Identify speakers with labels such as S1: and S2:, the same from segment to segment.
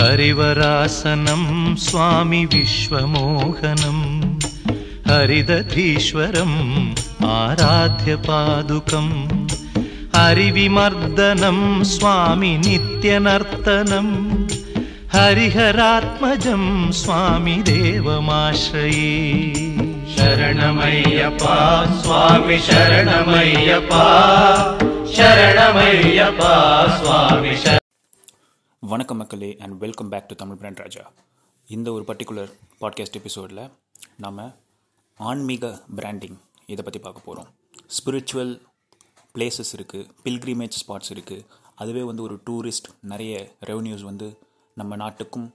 S1: हरिवरासनं स्वामि विश्वमोहनम् हरिदधीश्वरम् आराध्यपादुकम् हरिविमर्दनं स्वामि नित्यनर्तनम् हरिहरात्मजं स्वामि देवमाश्रये।
S2: शरणमय्यपा स्वामि शरणमय्यपा शरणमय्यपा स्वामि
S3: வணக்கம் மக்களே and welcome back to Tamil brand Raja இந்த ஒரு பர்டிகுலர் பாட்காஸ்ட் எபிசோடில் நாம் ஆன்மீக பிராண்டிங் இதை பற்றி பார்க்க போகிறோம் ஸ்பிரிச்சுவல் பிளேசஸ் இருக்குது பில்கிரிமேஜ் ஸ்பாட்ஸ் இருக்குது அதுவே வந்து ஒரு டூரிஸ்ட் நிறைய ரெவன்யூஸ் வந்து நம்ம நாட்டுக்கும்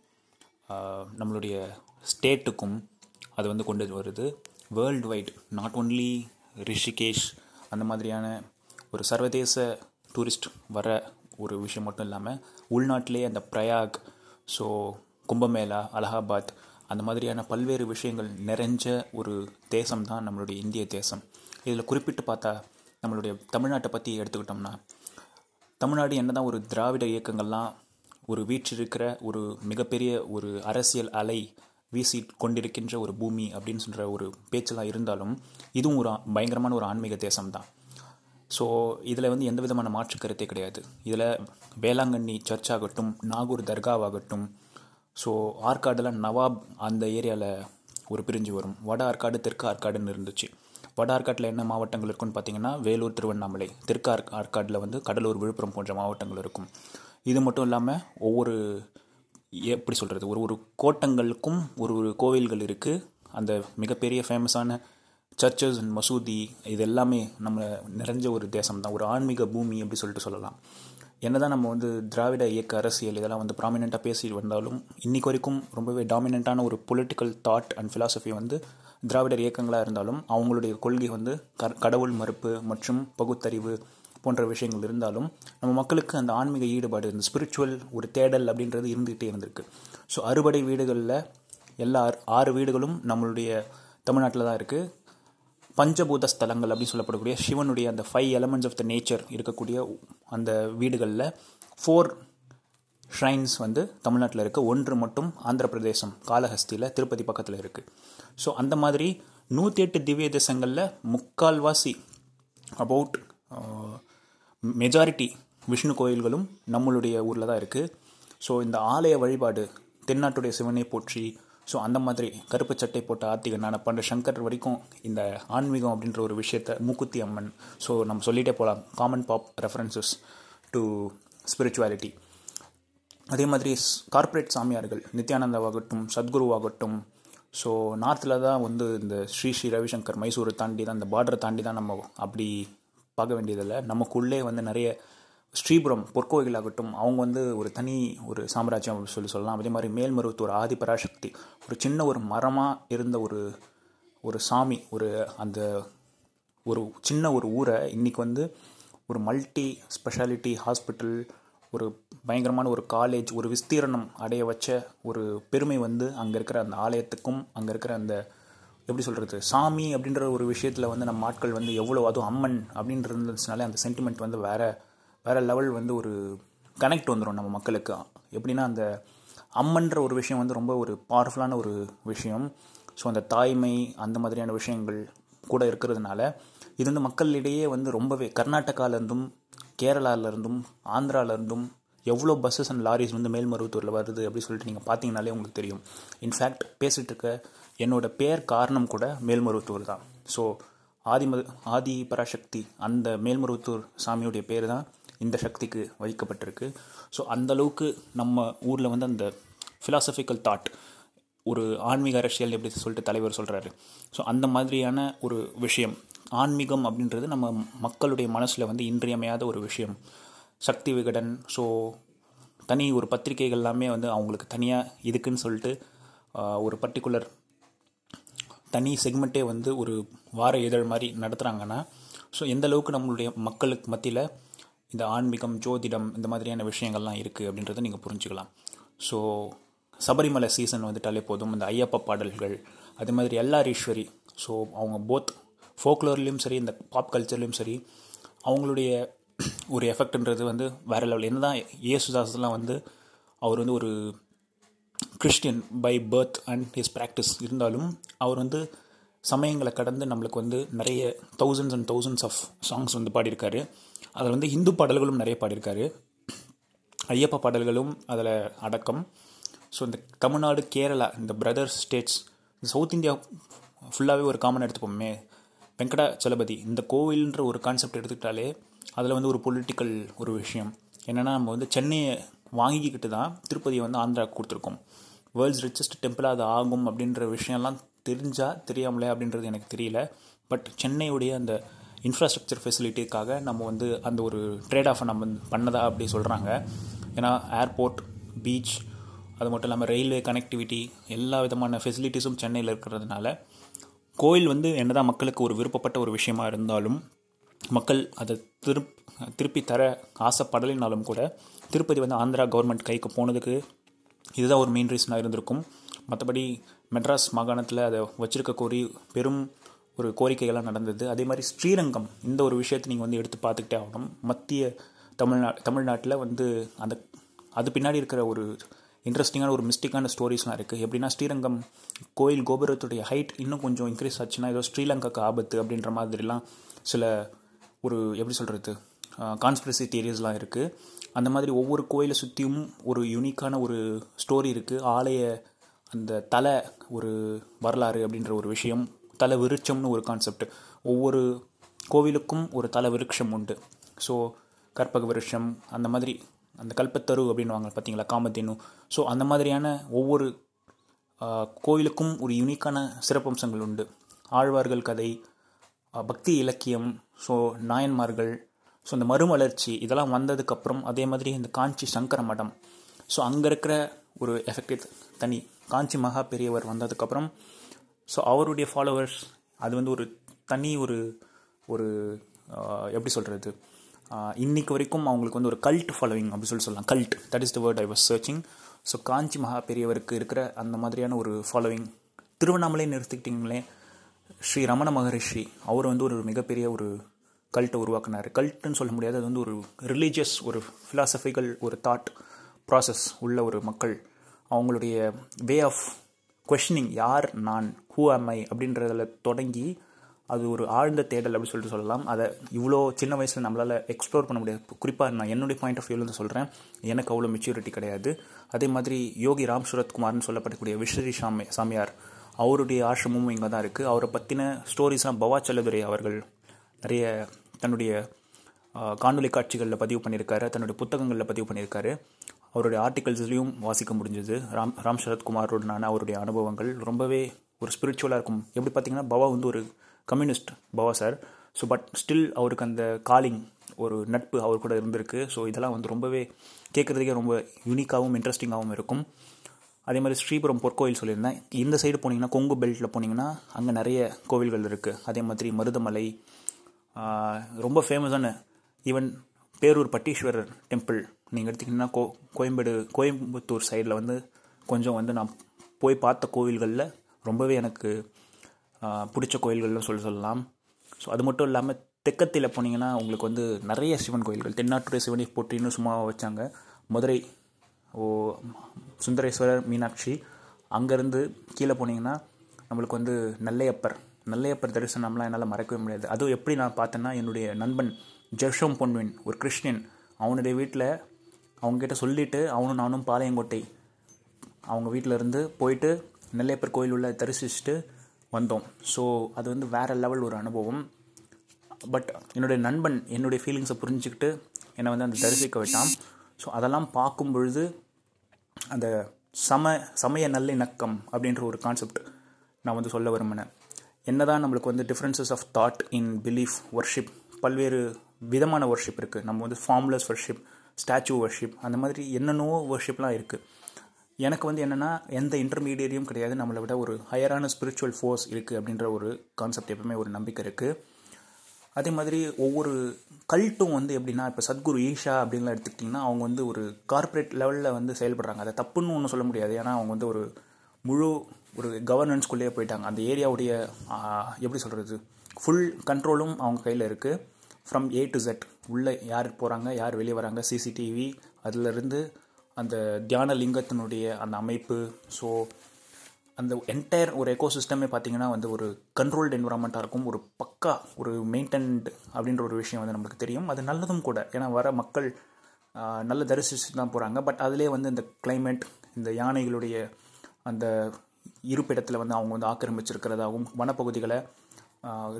S3: நம்மளுடைய ஸ்டேட்டுக்கும் அது வந்து கொண்டு வருது. World wide not only Rishikesh அந்த மாதிரியான ஒரு சர்வதேச டூரிஸ்ட் வர ஒரு விஷயம் மட்டும் இல்லாமல் உள்நாட்டிலே அந்த பிரயாக் ஸோ கும்பமேளா அலகாபாத் அந்த மாதிரியான பல்வேறு விஷயங்கள் நிறைஞ்ச ஒரு தேசம் தான் நம்மளுடைய இந்திய தேசம். இதில் குறிப்பிட்டு பார்த்தா நம்மளுடைய தமிழ்நாட்டை பற்றி எடுத்துக்கிட்டோம்னா தமிழ்நாடு என்ன தான் ஒரு திராவிட இயக்கங்கள்லாம் ஒரு வீற்றிருக்கிற ஒரு மிகப்பெரிய ஒரு அரசியல் அலை வீசி கொண்டிருக்கின்ற ஒரு பூமி அப்படின்னு சொல்கிற ஒரு பேச்செல்லாம் இருந்தாலும் இதுவும் ஒரு பயங்கரமான ஒரு ஆன்மீக தேசம் தான் ஸோ இதில் வந்து எந்த விதமான மாற்று கருத்தே கிடையாது. இதில் வேளாங்கண்ணி சர்ச் ஆகட்டும் நாகூர் தர்காவாகட்டும் ஸோ ஆற்காடில் நவாப் அந்த ஏரியாவில் ஒரு பிரிஞ்சு வரும். வட ஆற்காடு தெற்கு ஆற்காடுன்னு இருந்துச்சு. வட ஆற்காட்டில் என்ன மாவட்டங்கள் இருக்குன்னு பார்த்தீங்கன்னா வேலூர் திருவண்ணாமலை. தெற்கு ஆற் ஆற்காட்டில் வந்து கடலூர் விழுப்புரம் போன்ற மாவட்டங்கள் இருக்கும். இது மட்டும் இல்லாமல் ஒவ்வொரு எப்படி சொல்கிறது ஒரு ஒரு கோட்டங்களுக்கும் ஒரு ஒரு கோவில்கள் இருக்குது அந்த மிகப்பெரிய ஃபேமஸான சர்ச்சஸ் அண்ட் மசூதி இது எல்லாமே நம்ம நிறைஞ்ச ஒரு தேசம் தான் ஒரு ஆன்மீக பூமி அப்படி சொல்லிட்டு சொல்லலாம். என்ன தான் நம்ம வந்து திராவிட இயக்க அரசியல் இதெல்லாம் வந்து ப்ராமினெண்ட்டாக பேசி வந்தாலும் இன்றைக்கு வரைக்கும் ரொம்பவே டாமினண்ட்டான ஒரு பொலிட்டிக்கல் தாட் அண்ட் ஃபிலாசபி வந்து திராவிடர் இயக்கங்களாக இருந்தாலும் அவங்களுடைய கொள்கை வந்து க- கடவுள் மறுப்பு மற்றும் பகுத்தறிவு போன்ற விஷயங்கள் இருந்தாலும் நம்ம மக்களுக்கு அந்த ஆன்மீக ஈடுபாடு இந்த ஸ்பிரிச்சுவல் ஒரு தேடல் அப்படின்றது இருந்துகிட்டே இருந்திருக்கு. ஸோ அறுபடை வீடுகளில் எல்லா ஆறு வீடுகளும் நம்மளுடைய தமிழ்நாட்டில் தான் இருக்குது பஞ்சபூத ஸ்தலங்கள் அப்படின்னு சொல்லப்படக்கூடிய சிவனுடைய அந்த five elements of the nature இருக்கக்கூடிய அந்த வீடுகளில் ஃபோர் ஷ்ரைன்ஸ் வந்து தமிழ்நாட்டில் இருக்குது ஒன்று மட்டும் ஆந்திர பிரதேசம் காளஹஸ்தியில் திருப்பதி பக்கத்தில் இருக்குது ஸோ அந்த மாதிரி நூற்றி எட்டு திவ்ய தேசங்களில் முக்கால்வாசி அபவுட் மெஜாரிட்டி uh, விஷ்ணு கோயில்களும் நம்மளுடைய ஊரில் தான் இருக்குது ஸோ இந்த ஆலய வழிபாடு தென்னாட்டுடைய சிவனை போற்றி ஸோ அந்த மாதிரி கருப்பு சட்டை போட்ட ஆத்திகனான பண்ட சங்கர் வரைக்கும் இந்த ஆன்மீகம் அப்படின்ற ஒரு விஷயத்த மூக்குத்தி அம்மன் ஸோ நம்ம சொல்லிகிட்டே போகலாம் common pop references to spirituality அதே மாதிரி கார்ப்பரேட் சாமியார்கள் நித்யானந்தாவாகட்டும் சத்குருவாகட்டும் ஸோ நார்த்தில் தான் வந்து இந்த ஸ்ரீ ஸ்ரீ ரவிசங்கர் மைசூரை தாண்டி தான் இந்த பார்டரை தாண்டி தான் நம்ம அப்படி பார்க்க வேண்டியதில்லை. நமக்குள்ளே வந்து நிறைய ஸ்ரீபுரம் பொற்கோயிலாகட்டும் அவங்க வந்து ஒரு தனி ஒரு சாம்ராஜ்யம் அப்படின்னு சொல்லி சொல்லலாம். அதே மாதிரி மேல்மருவத்தூர் ஆதிபராசக்தி ஒரு சின்ன ஒரு மரமாக இருந்த ஒரு ஒரு சாமி ஒரு அந்த ஒரு சின்ன ஒரு ஊரை இன்றைக்கி வந்து ஒரு மல்டி ஸ்பெஷாலிட்டி ஹாஸ்பிட்டல் ஒரு பயங்கரமான ஒரு காலேஜ் ஒரு விஸ்தீரணம் அடைய வச்ச ஒரு பெருமை வந்து அங்கே இருக்கிற அந்த ஆலயத்துக்கும் அங்கே இருக்கிற அந்த எப்படி சொல்கிறது சாமி அப்படின்ற ஒரு விஷயத்தில் வந்து நம்ம ஆட்கள் வந்து எவ்வளோ அதுவும் அம்மன் அப்படின்ற அந்த சென்டிமெண்ட் வந்து வேறு வேறு லெவல் வந்து ஒரு கனெக்ட் வந்துடும் நம்ம மக்களுக்கு. எப்படின்னா அந்த அம்மன்ற ஒரு விஷயம் வந்து ரொம்ப ஒரு பவர்ஃபுல்லான ஒரு விஷயம். ஸோ அந்த தாய்மை அந்த மாதிரியான விஷயங்கள் கூட இருக்கிறதுனால இது வந்து மக்களிடையே வந்து ரொம்பவே கர்நாடகாவிலேருந்தும் கேரளாவிலேருந்தும் ஆந்திராவிலேருந்தும் எவ்வளோ பஸ்ஸஸ் அண்ட் லாரிஸ் வந்து மேல்மருவத்தூரில் வருது அப்படின்னு சொல்லிட்டு நீங்கள் பார்த்தீங்கனாலே உங்களுக்கு தெரியும். இன்ஃபேக்ட் பேசிகிட்டு இருக்க என்னோட பேர் காரணம் கூட மேல்மருவத்தூர் தான். ஸோ ஆதிம ஆதி பராசக்தி அந்த மேல்மருவத்தூர் சாமியுடைய பேர் தான் இந்த சக்திக்கு வைக்கப்பட்டிருக்கு. ஸோ அந்தளவுக்கு நம்ம ஊரில் வந்து அந்த ஃபிலாசபிக்கல் தாட் ஒரு ஆன்மீக அரசியல் எப்படி சொல்லிட்டு தலைவர் சொல்கிறாரு ஸோ அந்த மாதிரியான ஒரு விஷயம் ஆன்மீகம் அப்படின்றது நம்ம மக்களுடைய மனசில் வந்து இன்றியமையாத ஒரு விஷயம். சக்தி விகடன் ஸோ தனி ஒரு பத்திரிகைகள் எல்லாமே வந்து அவங்களுக்கு தனியாக இதுக்குன்னு சொல்லிட்டு ஒரு பர்டிகுலர் தனி செக்மெண்ட்டே வந்து ஒரு வார இதழ் மாதிரி நடத்துகிறாங்கன்னா ஸோ எந்த அளவுக்கு நம்மளுடைய மக்களுக்கு மத்தியில் இந்த ஆன்மீகம் ஜோதிடம் இந்த மாதிரியான விஷயங்கள்லாம் இருக்குது அப்படின்றத நீங்கள் புரிஞ்சுக்கலாம். ஸோ சபரிமலை சீசன் வந்துட்டாலே போதும். இந்த ஐயப்ப பாடல்கள் அதே மாதிரி எல்லார் ஈஸ்வரி ஸோ அவங்க போத் ஃபோக்லோர்லேயும் சரி இந்த பாப் கல்ச்சர்லேயும் சரி அவங்களுடைய ஒரு எஃபெக்ட்ன்றது வந்து வேறு லெவல் என்ன தான் ஏசுதாஸ்லாம் வந்து அவர் வந்து ஒரு Christian by birth and his practice இருந்தாலும் அவர் வந்து சமயங்களை கடந்து நம்மளுக்கு வந்து நிறைய thousands and thousands of songs வந்து பாடியிருக்காரு. அதில் வந்து ஹிந்து பாடல்களும் நிறைய பாடியிருக்காரு. ஐயப்பா பாடல்களும் அதில் அடக்கம். ஸோ இந்த தமிழ்நாடு கேரளா இந்த பிரதர்ஸ் ஸ்டேட்ஸ் இந்த சவுத் இந்தியா ஃபுல்லாகவே ஒரு காமன் எடுத்துப்போமே. வெங்கடாச்சலபதி இந்த கோவில்ன்ற ஒரு கான்செப்ட் எடுத்துக்கிட்டாலே அதில் வந்து ஒரு பொலிட்டிக்கல் ஒரு விஷயம். என்னென்னா நம்ம வந்து சென்னையை வாங்கிக்கிட்டு தான் திருப்பதியை வந்து ஆந்திராவுக்கு கொடுத்துருக்கோம். வேர்ல்ட்ஸ் ரிச்சஸ்ட் டெம்பிளாக அது ஆகும் அப்படின்ற விஷயம்லாம் தெரிஞ்சா தெரியாமலே அப்படின்றது எனக்கு தெரியல. பட் சென்னையுடைய அந்த இன்ஃப்ராஸ்ட்ரக்சர் ஃபெசிலிட்டிக்காக நம்ம வந்து அந்த ஒரு ட்ரேட் ஆஃபை நம்ம பண்ணதா அப்படி சொல்கிறாங்க ஏன்னா ஏர்போர்ட் பீச் அது மட்டும் இல்லாமல் ரயில்வே கனெக்டிவிட்டி எல்லா விதமான ஃபெசிலிட்டிஸும் சென்னையில் இருக்கிறதுனால கோயில் வந்து என்னதான் மக்களுக்கு ஒரு விருப்பப்பட்ட ஒரு விஷயமா இருந்தாலும் மக்கள் அதை திருப் திருப்பி தர ஆசைப்படலைனாலும் கூட திருப்பதி வந்து ஆந்திரா கவர்மெண்ட் கைக்கு போனதுக்கு இதுதான் ஒரு மெயின் ரீசனாக இருந்திருக்கும். மற்றபடி மெட்ராஸ் மாகாணத்தில் அதை வச்சிருக்க கோரி பெரும் ஒரு கோரிக்கைகள்லாம் நடந்தது. அதே மாதிரி ஸ்ரீரங்கம் இந்த ஒரு விஷயத்தை நீங்கள் வந்து எடுத்து பார்த்துக்கிட்டே ஆகணும். மத்திய தமிழ்நா தமிழ்நாட்டில் வந்து அந்த அது பின்னாடி இருக்கிற ஒரு இன்ட்ரெஸ்டிங்கான ஒரு மிஸ்டிக்கான ஸ்டோரிஸ்லாம் இருக்குது எப்படின்னா ஸ்ரீரங்கம் கோயில் கோபுரத்துடைய ஹைட் இன்னும் கொஞ்சம் இன்க்ரீஸ் ஆச்சுன்னா ஏதோ ஸ்ரீலங்காக்கு ஆபத்து அப்படின்ற மாதிரிலாம் சில ஒரு எப்படி சொல்கிறது கான்ஸ்பிரசி தியரிஸ்லாம் இருக்குது அந்த மாதிரி ஒவ்வொரு கோயிலை சுற்றியும் ஒரு யூனிக்கான ஒரு ஸ்டோரி இருக்குது ஆலய அந்த தலை ஒரு வரலாறு அப்படின்ற ஒரு விஷயம் தலை விருட்சம்னு ஒரு கான்செப்ட் ஒவ்வொரு கோவிலுக்கும் ஒரு தலை விருட்சம் உண்டு. ஸோ கற்பக விருட்சம் அந்த மாதிரி அந்த கல்பத்தரு அப்படின்வாங்க பார்த்தீங்களா காமத்தேனு ஸோ அந்த மாதிரியான ஒவ்வொரு கோவிலுக்கும் ஒரு யூனிக்கான சிறப்பம்சங்கள் உண்டு. ஆழ்வார்கள் கதை பக்தி இலக்கியம் ஸோ நாயன்மார்கள் ஸோ இந்த மறுமலர்ச்சி இதெல்லாம் வந்ததுக்கப்புறம் அதே மாதிரி இந்த காஞ்சி சங்கர மடம். ஸோ அங்கே இருக்கிற ஒரு எஃபெக்டிவ் தனி காஞ்சி மகா பெரியவர் வந்ததுக்கப்புறம் ஸோ அவருடைய ஃபாலோவர்ஸ் அது வந்து ஒரு தனி ஒரு ஒரு எப்படி சொல்கிறது இன்னைக்கு வரைக்கும் அவங்களுக்கு வந்து ஒரு கல்ட் ஃபாலோவிங் அப்படி சொல்லி சொல்லலாம். Cult that is the word I was searching so Kanchi Maha பெரியவருக்கு இருக்கிற அந்த மாதிரியான ஒரு ஃபாலோவிங் திருவண்ணாமலை எடுத்துக்கிட்டிங்களே ஸ்ரீ ரமண மகரிஷி அவர் வந்து ஒரு மிகப்பெரிய ஒரு கல்ட்டை உருவாக்குனார். கல்ட்டுன்னு சொல்ல முடியாது அது வந்து ஒரு ரிலீஜியஸ் ஒரு ஃபிலாசபிக்கல் ஒரு தாட் ப்ராசஸ் உள்ள ஒரு மக்கள். அவங்களுடைய வே ஆஃப் கொஷினிங் யார் நான் ஹூ am ஐ அப்படின்றதில் தொடங்கி அது ஒரு ஆழ்ந்த தேடல் அப்படின்னு சொல்லிட்டு சொல்லலாம். அதை இவ்வளோ சின்ன வயசில் நம்மளால் எக்ஸ்ப்ளோர் பண்ண முடியாது. குறிப்பாக நான் என்னுடைய பாயிண்ட் ஆஃப் வியூலேருந்து சொல்கிறேன் எனக்கு அவ்வளோ மெச்சூரிட்டி கிடையாது. அதே மாதிரி யோகி ராம் சுரத்குமார்னு சொல்லப்படக்கூடிய விஸ்வரி சாமி சாமியார் அவருடைய ஆசிரமும் இங்கே தான் இருக்குது அவரை பற்றின ஸ்டோரிஸ்லாம் பவா செல்லதுரை அவர்கள் நிறைய தன்னுடைய காணொலி காட்சிகளில் பதிவு பண்ணியிருக்காரு. தன்னுடைய புத்தகங்களில் பதிவு பண்ணியிருக்காரு. அவருடைய ஆர்டிகல்ஸ்லையும் வாசிக்க முடிஞ்சது. ராம் ராம் சரத்குமாரோடனான அவருடைய அனுபவங்கள் ரொம்பவே ஒரு ஸ்பிரிச்சுவலாக இருக்கும். எப்படி பார்த்தீங்கன்னா பவா வந்து ஒரு communist Bava sir so but still அவருக்கு அந்த காலிங் ஒரு நட்பு அவர் கூட இருந்திருக்கு. ஸோ இதெல்லாம் வந்து ரொம்பவே கேட்குறதுக்கே ரொம்ப யூனிக்காகவும் இன்ட்ரெஸ்டிங்காகவும் இருக்கும். அதே மாதிரி ஸ்ரீபுரம் பொற்கோயில் சொல்லியிருந்தேன். இந்த சைடு போனீங்கன்னா கொங்கு பெல்ட்டில் போனீங்கன்னா அங்கே நிறைய கோவில்கள் இருக்குது அதே மாதிரி மருதமலை ரொம்ப ஃபேமஸான ஈவன் பேரூர் பட்டீஸ்வரர் டெம்பிள் நீங்கள் எடுத்திங்கன்னா கோ கோயம்பேடு கோயம்புத்தூர் சைடில் வந்து கொஞ்சம் வந்து நான் போய் பார்த்த கோவில்களில் ரொம்பவே எனக்கு பிடிச்ச கோயில்கள்னு சொல்லி சொல்லலாம். ஸோ அது மட்டும் இல்லாமல் தெக்கத்தில் போனீங்கன்னா உங்களுக்கு வந்து நிறைய சிவன் கோயில்கள் தென்னாட்டுடைய சிவனை போட்டின்னு சும்மா வச்சாங்க. மதுரை ஓ சுந்தரேஸ்வரர் மீனாட்சி. அங்கேருந்து கீழே போனீங்கன்னா நம்மளுக்கு வந்து நெல்லையப்பர். நெல்லையப்பர் தரிசனம்லாம் என்னால் மறக்கவே முடியாது. அதுவும் எப்படி நான் பார்த்தேன்னா என்னுடைய நண்பன் ஜெர்ஷம் பொன்வின் ஒரு கிறிஸ்டியன் அவனுடைய வீட்டில் அவங்கக்கிட்ட சொல்லிவிட்டு அவனும் நானும் பாளையங்கோட்டை அவங்க வீட்டில் இருந்து போயிட்டு நெல்லையப்பர் கோயில் உள்ள தரிசிச்சுட்டு வந்தோம். ஸோ அது வந்து வேறு லெவல் ஒரு அனுபவம். பட் என்னுடைய நண்பன் என்னுடைய ஃபீலிங்ஸை புரிஞ்சுக்கிட்டு என்னை வந்து அந்த தரிசிக்க விட்டான். ஸோ அதெல்லாம் பார்க்கும் பொழுது அந்த சம சமய நல்லிணக்கம் அப்படின்ற ஒரு கான்செப்ட் நான் வந்து சொல்ல விரும்பினேன். என்னதான் நம்மளுக்கு வந்து differences of thought in belief worship பல்வேறு விதமான ஒர்ஷிப் இருக்குது நம்ம வந்து ஃபார்ம்லெஸ் ஒர்ஷிப் ஸ்டாச்சு ஒர்ஷிப் அந்த மாதிரி என்னென்னவோ ஒர்ஷிப்லாம் இருக்குது எனக்கு வந்து என்னென்னா எந்த இன்டர்மீடியட்டையும் கிடையாது. நம்மளை விட ஒரு ஹையரான ஸ்பிரிச்சுவல் ஃபோர்ஸ் இருக்குது அப்படின்ற ஒரு கான்செப்ட் எப்பவுமே ஒரு நம்பிக்கை இருக்குது அதே மாதிரி ஒவ்வொரு கல்ட்டும் வந்து எப்படின்னா இப்போ சத்குரு ஈஷா அப்படின்லாம் எடுத்துக்கிட்டிங்கன்னா அவங்க வந்து ஒரு கார்ப்பரேட் லெவலில் வந்து செயல்படுறாங்க. அதை தப்புன்னு ஒன்றும் சொல்ல முடியாது. ஏன்னா அவங்க வந்து ஒரு முழு ஒரு கவர்னன்ஸ்குள்ளேயே போயிட்டாங்க. அந்த ஏரியாவுடைய எப்படி சொல்கிறது ஃபுல் கண்ட்ரோலும் அவங்க கையில் இருக்குது ஃப்ரம் ஏ டு ஜெட் உள்ளே யார் போகிறாங்க யார் வெளியே வராங்க சிசிடிவி அதிலிருந்து அந்த தியான லிங்கத்தினுடைய அந்த அமைப்பு. ஸோ அந்த என்டையர் ஒரு எக்கோசிஸ்டமே பார்த்தீங்கன்னா வந்து ஒரு கண்ட்ரோல்டு என்வரான்மெண்ட்டாக இருக்கும். ஒரு பக்கா ஒரு மெயின்டைன்டு அப்படின்ற ஒரு விஷயம் வந்து நம்மளுக்கு தெரியும். அது நல்லதும் கூட. ஏன்னா வர மக்கள் நல்ல தரிசிச்சு தான் போகிறாங்க பட் அதிலே வந்து இந்த கிளைமேட் இந்த யானைகளுடைய அந்த இருப்பிடத்தில் வந்து அவங்க வந்து ஆக்கிரமிச்சிருக்கிறதாகவும் வனப்பகுதிகளை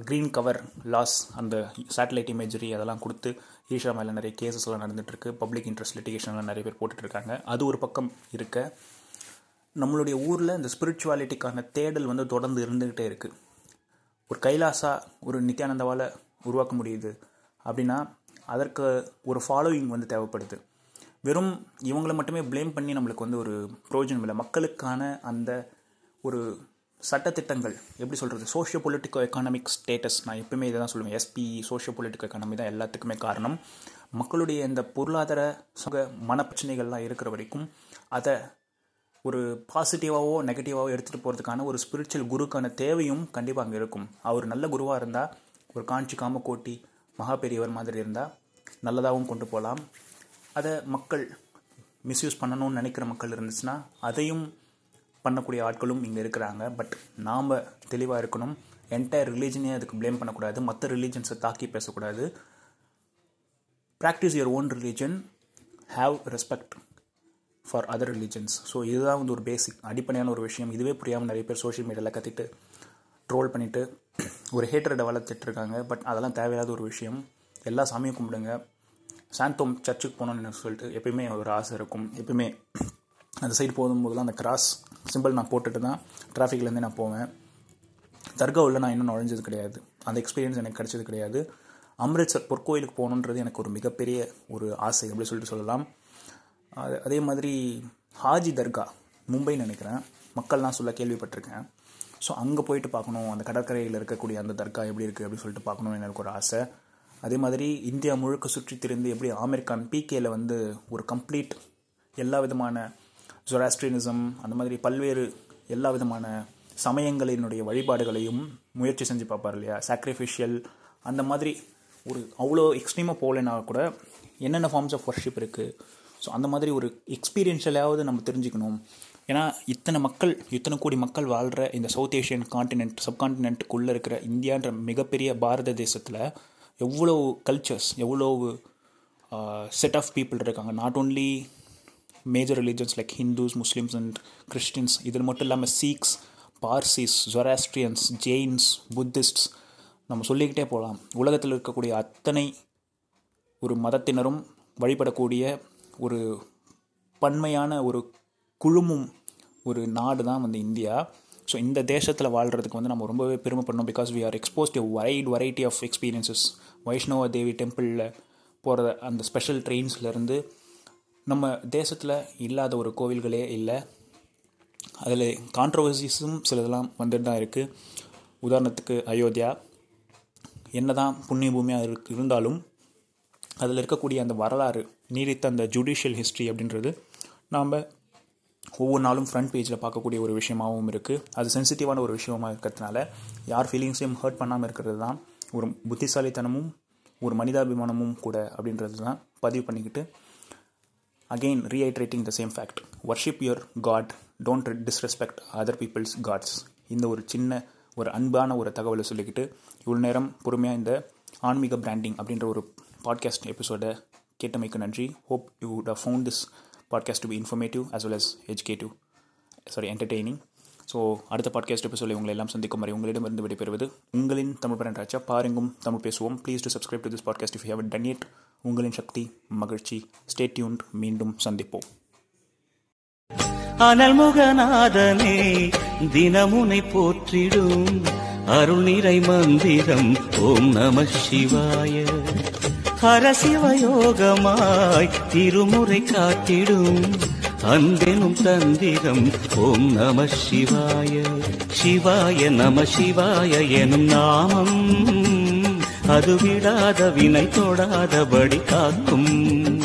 S3: க்ரீன் கவர் லாஸ் அந்த சேட்டலைட் இமேஜரி அதெல்லாம் கொடுத்து ஈஷா மேலே நிறைய கேசஸ்லாம் நடந்துகிட்ருக்கு பப்ளிக் இன்ட்ரெஸ்ட் லிட்டிகேஷன்லாம் நிறைய பேர் போட்டுட்ருக்காங்க அது ஒரு பக்கம் இருக்க. நம்மளுடைய ஊரில் இந்த ஸ்பிரிச்சுவாலிட்டிக்கான தேடல் வந்து தொடர்ந்து இருந்துக்கிட்டே இருக்குது ஒரு கைலாசா ஒரு நித்யானந்தாவால் உருவாக்க முடியுது அப்படின்னா அதற்கு ஒரு ஃபாலோயிங் வந்து தேவைப்படுது. வெறும் இவங்களை மட்டுமே ப்ளேம் பண்ணி நம்மளுக்கு வந்து ஒரு ப்ரோஜனம் இல்லை. மக்களுக்கான அந்த ஒரு சட்டத்திட்டங்கள் எப்படி சொல்கிறது சோஷியோ பொலிட்டிக்கோ எக்கானமிக் ஸ்டேட்டஸ் நான் எப்பவுமே இதை தான் சொல்லுவேன். எஸ்பி சோஷியோ பொலிட்டிக்கோ எக்கானமி தான் எல்லாத்துக்குமே காரணம். மக்களுடைய இந்த பொருளாதார சுக மனப்பிரச்சனைகள்லாம் இருக்கிற வரைக்கும் அதை ஒரு பாசிட்டிவாகவோ நெகட்டிவாகவோ எடுத்துகிட்டு போகிறதுக்கான ஒரு ஸ்பிரிச்சுவல் குருக்கான தேவையும் கண்டிப்பாக அங்கே இருக்கும். அவர் நல்ல குருவாக இருந்தால் ஒரு காஞ்சி காமக்கோட்டி மகா பெரியவர் மாதிரி இருந்தால் நல்லதாகவும் கொண்டு போகலாம் அதை மக்கள் மிஸ்யூஸ் பண்ணணும்னு நினைக்கிற மக்கள் இருந்துச்சுன்னா அதையும் பண்ணக்கூடிய ஆட்களும் இங்கே இருக்கிறாங்க. பட் நாம் தெளிவாக இருக்கணும். என்டையர் ரிலீஜனே அதுக்கு ப்ளேம் பண்ணக்கூடாது. மற்ற ரிலீஜன்ஸை தாக்கி பேசக்கூடாது. Practice your own religion have respect for other religions so இதுதான் வந்து ஒரு பேசிக் அடிப்படையான ஒரு விஷயம். இதுவே புரியாமல் நிறைய பேர் சோஷியல் மீடியாவில் கத்திட்டு ட்ரோல் பண்ணிவிட்டு ஒரு ஹேட்டரை வளர்த்துட்டு இருக்காங்க. பட் அதெல்லாம் தேவையில்லாத ஒரு விஷயம். எல்லா சாமியும் கும்பிடுங்க. சாந்தோம் சர்ச்சுக்கு போகணும்னு சொல்லிட்டு எப்பயுமே ஒரு ஆசை இருக்கும். எப்பயுமே அந்த சைடு போகும்போதெல்லாம் அந்த கிராஸ் சிம்பிள் நான் போட்டுட்டு தான் டிராஃபிக்லேருந்தே நான் போவேன். தர்காவில் நான் இன்னும் நுழைஞ்சது கிடையாது. அந்த எக்ஸ்பீரியன்ஸ் எனக்கு கிடைச்சது கிடையாது. அம்ரித்சர் பொற்கோயிலுக்கு போகணுன்றது எனக்கு ஒரு மிகப்பெரிய ஒரு ஆசை அப்படி சொல்லிட்டு சொல்லலாம். அது அதே மாதிரி ஹாஜி தர்கா மும்பைன்னு நினைக்கிறேன். மக்கள்லாம் சொல்ல கேள்விப்பட்டிருக்கேன். ஸோ அங்கே போயிட்டு பார்க்கணும். அந்த கடற்கரையில் இருக்கக்கூடிய அந்த தர்கா எப்படி இருக்குது அப்படின்னு சொல்லிட்டு பார்க்கணும்னு எனக்கு ஒரு ஆசை. அதே மாதிரி இந்தியா முழுக்க சுற்றி திரிந்து எப்படி ஆமீர் கான் பிகேல வந்து ஒரு கம்ப்ளீட் எல்லா விதமான ஜொராஸ்ட்ரியனிசம் அந்த மாதிரி பல்வேறு எல்லா விதமான சமயங்களினுடைய வழிபாடுகளையும் முயற்சி செஞ்சு பார்ப்பார் இல்லையா? சாக்ரிஃபிஷியல் அந்த மாதிரி ஒரு அவ்வளோ எக்ஸ்ட்ரீமாக போகலைன்னா கூட என்னென்ன ஃபார்ம்ஸ் ஆஃப் ஒர்ஷிப் இருக்குது ஸோ அந்த மாதிரி ஒரு எக்ஸ்பீரியன்ஷியலாவது நம்ம தெரிஞ்சுக்கணும். ஏன்னா இத்தனை மக்கள் இத்தனை கோடி மக்கள் வாழ்கிற இந்த சவுத் ஏஷியன் காண்டினென்ட் சப்காண்டினென்ட்டுக்குள்ளே இருக்கிற இந்தியான்ற மிகப்பெரிய பாரத தேசத்தில் எவ்வளோ கல்ச்சர்ஸ் எவ்வளோ செட் ஆஃப் பீப்புள் இருக்காங்க. Not only major religions like Hindus Muslims and Christians இதில் மட்டும் இல்லாமல் Sikhs Parsis Zoroastrians Jains Buddhists நம்ம சொல்லிக்கிட்டே போகலாம் உலகத்தில் இருக்கக்கூடிய அத்தனை ஒரு மதத்தினரும் வழிபடக்கூடிய ஒரு பன்மையான ஒரு குழுமும் ஒரு நாடு தான் வந்து இந்தியா. ஸோ இந்த தேசத்தில் வாழ்கிறதுக்கு வந்து நம்ம ரொம்பவே பெருமைப்படணும் because we are exposed wide variety of experiences Vaishno Devi டெம்பிளில் போகிற அந்த ஸ்பெஷல் ட்ரெயின்ஸ்லேருந்து நம்ம தேசத்தில் இல்லாத ஒரு கோவில்களே இல்லை. அதில் கான்ட்ரவர்சிஸும் சிலதெல்லாம் வந்துட்டு தான் இருக்குது உதாரணத்துக்கு அயோத்தியா. என்னதான் புண்ணிய பூமியாக இருக்கு இருந்தாலும் அதில் இருக்கக்கூடிய அந்த வரலாறு நீடித்த அந்த ஜுடிஷியல் ஹிஸ்ட்ரி அப்படின்றது நாம் ஒவ்வொரு நாளும் ஃப்ரண்ட் பேஜில் பார்க்கக்கூடிய ஒரு விஷயமாகவும் இருக்குது அது சென்சிட்டிவான ஒரு விஷயமாக இருக்கிறதுனால யார் ஃபீலிங்ஸையும் ஹர்ட் பண்ணாமல் இருக்கிறது தான் ஒரு புத்திசாலித்தனமும் ஒரு மனிதாபிமானமும் கூட அப்படின்றது தான் பதிவு பண்ணிக்கிட்டு again reiterating the same fact worship your god don't disrespect other people's gods இந்த ஒரு சின்ன ஒரு அன்பான ஒரு தகவலை சொல்லிக்கிட்டு இவ்வளோ நேரம் பொறுமையாக இந்த ஆன்மீக பிராண்டிங் அப்படின்ற ஒரு பாட்காஸ்ட் எபிசோடை கேட்டமைக்கு நன்றி. Hope you would found this podcast to be informative as well as educative sorry entertaining so அடுத்த பாட்காஸ்ட் எபிசோடில் உங்களை எல்லாம் சந்திக்கும் வரை உங்களிடமிருந்து விடைபெறுவது உங்களின் தமிழ் பரன்ராஜா பாருங்கும் தமிழ் பேசுவோம். Please to subscribe to this podcast if you have done it உங்களின் சக்தி மகிழ்ச்சி. ஸ்டே டியூன்ட் மீண்டும் சந்திப்போம்.
S1: அனல்முகநாதனே தினமுனை போற்றிடும் அருள் நிறை மந்திரம். ஓம் நம சிவாய. ஹரசிவயோகமாய் திருமுறை காட்டிடும் அன்பெனும் தந்திரம். ஓம் நம சிவாய சிவாய நம சிவாய எனும் நாமம். அது விடாத வினை தொடாதபடி காக்கும்.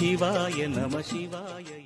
S1: சிவாய நம சிவாய